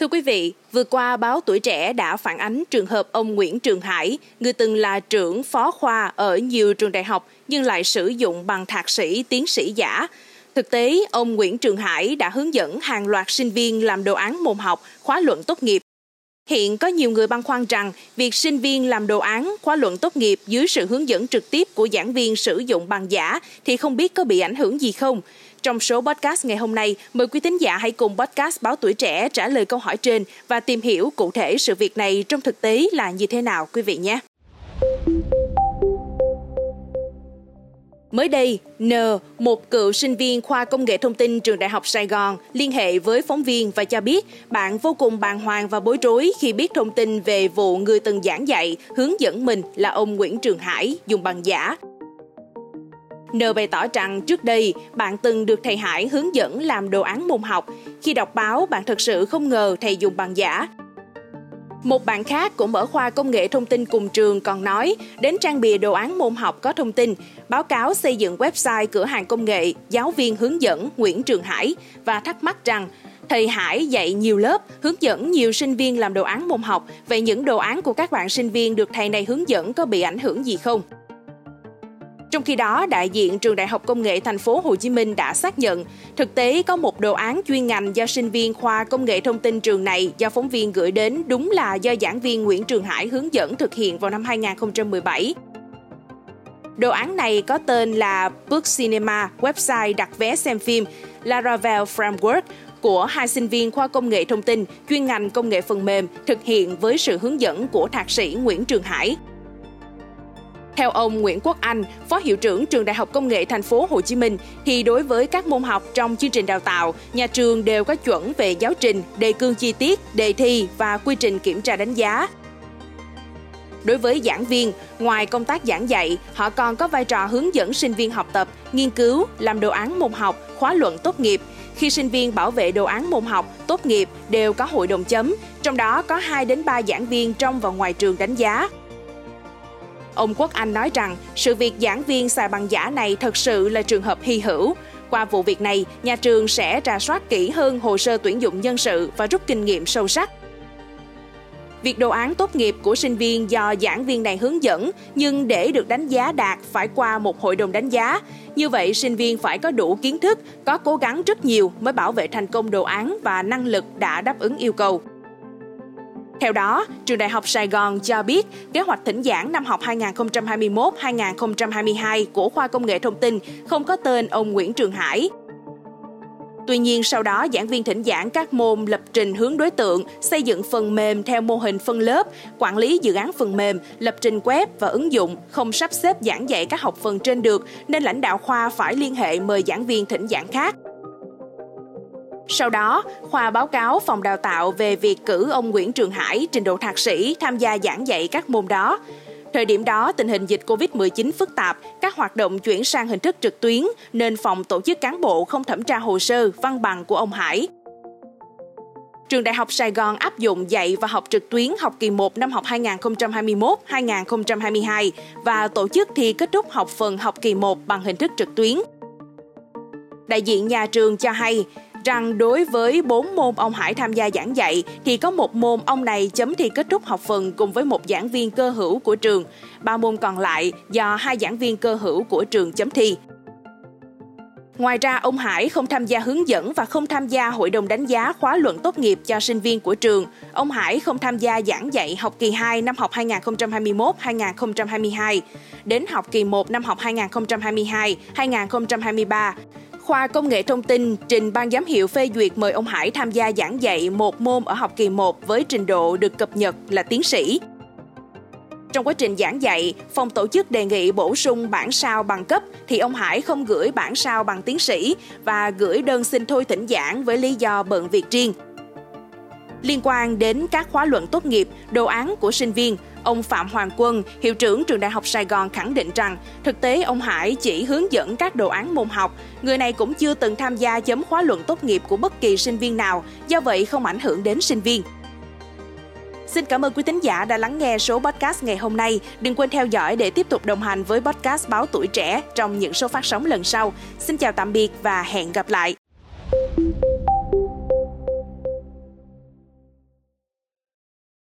Thưa quý vị, vừa qua báo Tuổi Trẻ đã phản ánh trường hợp ông Nguyễn Trường Hải, người từng là trưởng phó khoa ở nhiều trường đại học nhưng lại sử dụng bằng thạc sĩ, tiến sĩ giả. Thực tế, ông Nguyễn Trường Hải đã hướng dẫn hàng loạt sinh viên làm đồ án môn học, khóa luận tốt nghiệp. Hiện có nhiều người băn khoăn rằng việc sinh viên làm đồ án, khóa luận tốt nghiệp dưới sự hướng dẫn trực tiếp của giảng viên sử dụng bằng giả thì không biết có bị ảnh hưởng gì không. Trong số podcast ngày hôm nay, mời quý thính giả hãy cùng podcast Báo Tuổi Trẻ trả lời câu hỏi trên và tìm hiểu cụ thể sự việc này trong thực tế là như thế nào quý vị nhé. Mới đây, N, một cựu sinh viên khoa công nghệ thông tin trường Đại học Sài Gòn, liên hệ với phóng viên và cho biết bạn vô cùng bàng hoàng và bối rối khi biết thông tin về vụ người từng giảng dạy, hướng dẫn mình là ông Nguyễn Trường Hải dùng bằng giả N bày tỏ rằng trước đây bạn từng được thầy Hải hướng dẫn làm đồ án môn học. Khi đọc báo, bạn thật sự không ngờ thầy dùng bằng giả. Một bạn khác cũng ở khoa công nghệ thông tin cùng trường còn nói đến trang bìa đồ án môn học có thông tin, báo cáo xây dựng website cửa hàng công nghệ, giáo viên hướng dẫn Nguyễn Trường Hải và thắc mắc rằng Thầy Hải dạy nhiều lớp, hướng dẫn nhiều sinh viên làm đồ án môn học. Vậy những đồ án của các bạn sinh viên được thầy này hướng dẫn có bị ảnh hưởng gì không? Trong khi đó, đại diện trường Đại học Công nghệ Thành phố Hồ Chí Minh đã xác nhận, thực tế có một đồ án chuyên ngành do sinh viên khoa công nghệ thông tin trường này do phóng viên gửi đến đúng là do giảng viên Nguyễn Trường Hải hướng dẫn thực hiện vào năm 2017. Đồ án này có tên là Book Cinema, website đặt vé xem phim Laravel Framework của hai sinh viên khoa công nghệ thông tin chuyên ngành công nghệ phần mềm thực hiện với sự hướng dẫn của thạc sĩ Nguyễn Trường Hải. Theo ông Nguyễn Quốc Anh, Phó hiệu trưởng Trường Đại học Công nghệ Thành phố Hồ Chí Minh, thì đối với các môn học trong chương trình đào tạo, nhà trường đều có chuẩn về giáo trình, đề cương chi tiết, đề thi và quy trình kiểm tra đánh giá. Đối với giảng viên, ngoài công tác giảng dạy, họ còn có vai trò hướng dẫn sinh viên học tập, nghiên cứu, làm đồ án môn học, khóa luận tốt nghiệp. Khi sinh viên bảo vệ đồ án môn học, tốt nghiệp đều có hội đồng chấm, trong đó có 2 đến 3 giảng viên trong và ngoài trường đánh giá. Ông Quốc Anh nói rằng sự việc giảng viên xài bằng giả này thật sự là trường hợp hy hữu. Qua vụ việc này, nhà trường sẽ trà soát kỹ hơn hồ sơ tuyển dụng nhân sự và rút kinh nghiệm sâu sắc. Việc đồ án tốt nghiệp của sinh viên do giảng viên này hướng dẫn, nhưng để được đánh giá đạt phải qua một hội đồng đánh giá. Như vậy, sinh viên phải có đủ kiến thức, có cố gắng rất nhiều mới bảo vệ thành công đồ án và năng lực đã đáp ứng yêu cầu. Theo đó, Trường Đại học Sài Gòn cho biết kế hoạch thỉnh giảng năm học 2021-2022 của khoa công nghệ thông tin không có tên ông Nguyễn Trường Hải. Tuy nhiên, sau đó giảng viên thỉnh giảng các môn lập trình hướng đối tượng, xây dựng phần mềm theo mô hình phân lớp, quản lý dự án phần mềm, lập trình web và ứng dụng, không sắp xếp giảng dạy các học phần trên được, nên lãnh đạo khoa phải liên hệ mời giảng viên thỉnh giảng khác. Sau đó, khoa báo cáo phòng đào tạo về việc cử ông Nguyễn Trường Hải trình độ thạc sĩ tham gia giảng dạy các môn đó. Thời điểm đó, tình hình dịch COVID-19 phức tạp, các hoạt động chuyển sang hình thức trực tuyến nên phòng tổ chức cán bộ không thẩm tra hồ sơ, văn bằng của ông Hải. Trường Đại học Sài Gòn áp dụng dạy và học trực tuyến học kỳ 1 năm học 2021-2022 và tổ chức thi kết thúc học phần học kỳ 1 bằng hình thức trực tuyến. Đại diện nhà trường cho hay, rằng đối với 4 môn ông Hải tham gia giảng dạy thì có một môn ông này chấm thi kết thúc học phần cùng với một giảng viên cơ hữu của trường. Ba môn còn lại do hai giảng viên cơ hữu của trường chấm thi. Ngoài ra, ông Hải không tham gia hướng dẫn và không tham gia hội đồng đánh giá khóa luận tốt nghiệp cho sinh viên của trường. Ông Hải không tham gia giảng dạy học kỳ 2 năm học 2021-2022. Đến học kỳ 1 năm học 2022-2023, khoa công nghệ thông tin trình ban giám hiệu phê duyệt mời ông Hải tham gia giảng dạy một môn ở học kỳ 1 với trình độ được cập nhật là tiến sĩ. Trong quá trình giảng dạy, phòng tổ chức đề nghị bổ sung bản sao bằng cấp thì ông Hải không gửi bản sao bằng tiến sĩ và gửi đơn xin thôi thỉnh giảng với lý do bận việc riêng. Liên quan đến các khóa luận tốt nghiệp, đồ án của sinh viên, Ông Phạm Hoàng Quân, hiệu trưởng trường Đại học Sài Gòn khẳng định rằng thực tế ông Hải chỉ hướng dẫn các đồ án môn học. Người này cũng chưa từng tham gia chấm khóa luận tốt nghiệp của bất kỳ sinh viên nào, do vậy không ảnh hưởng đến sinh viên. Xin cảm ơn quý thính giả đã lắng nghe số podcast ngày hôm nay. Đừng quên theo dõi để tiếp tục đồng hành với podcast Báo Tuổi Trẻ trong những số phát sóng lần sau. Xin chào tạm biệt và hẹn gặp lại.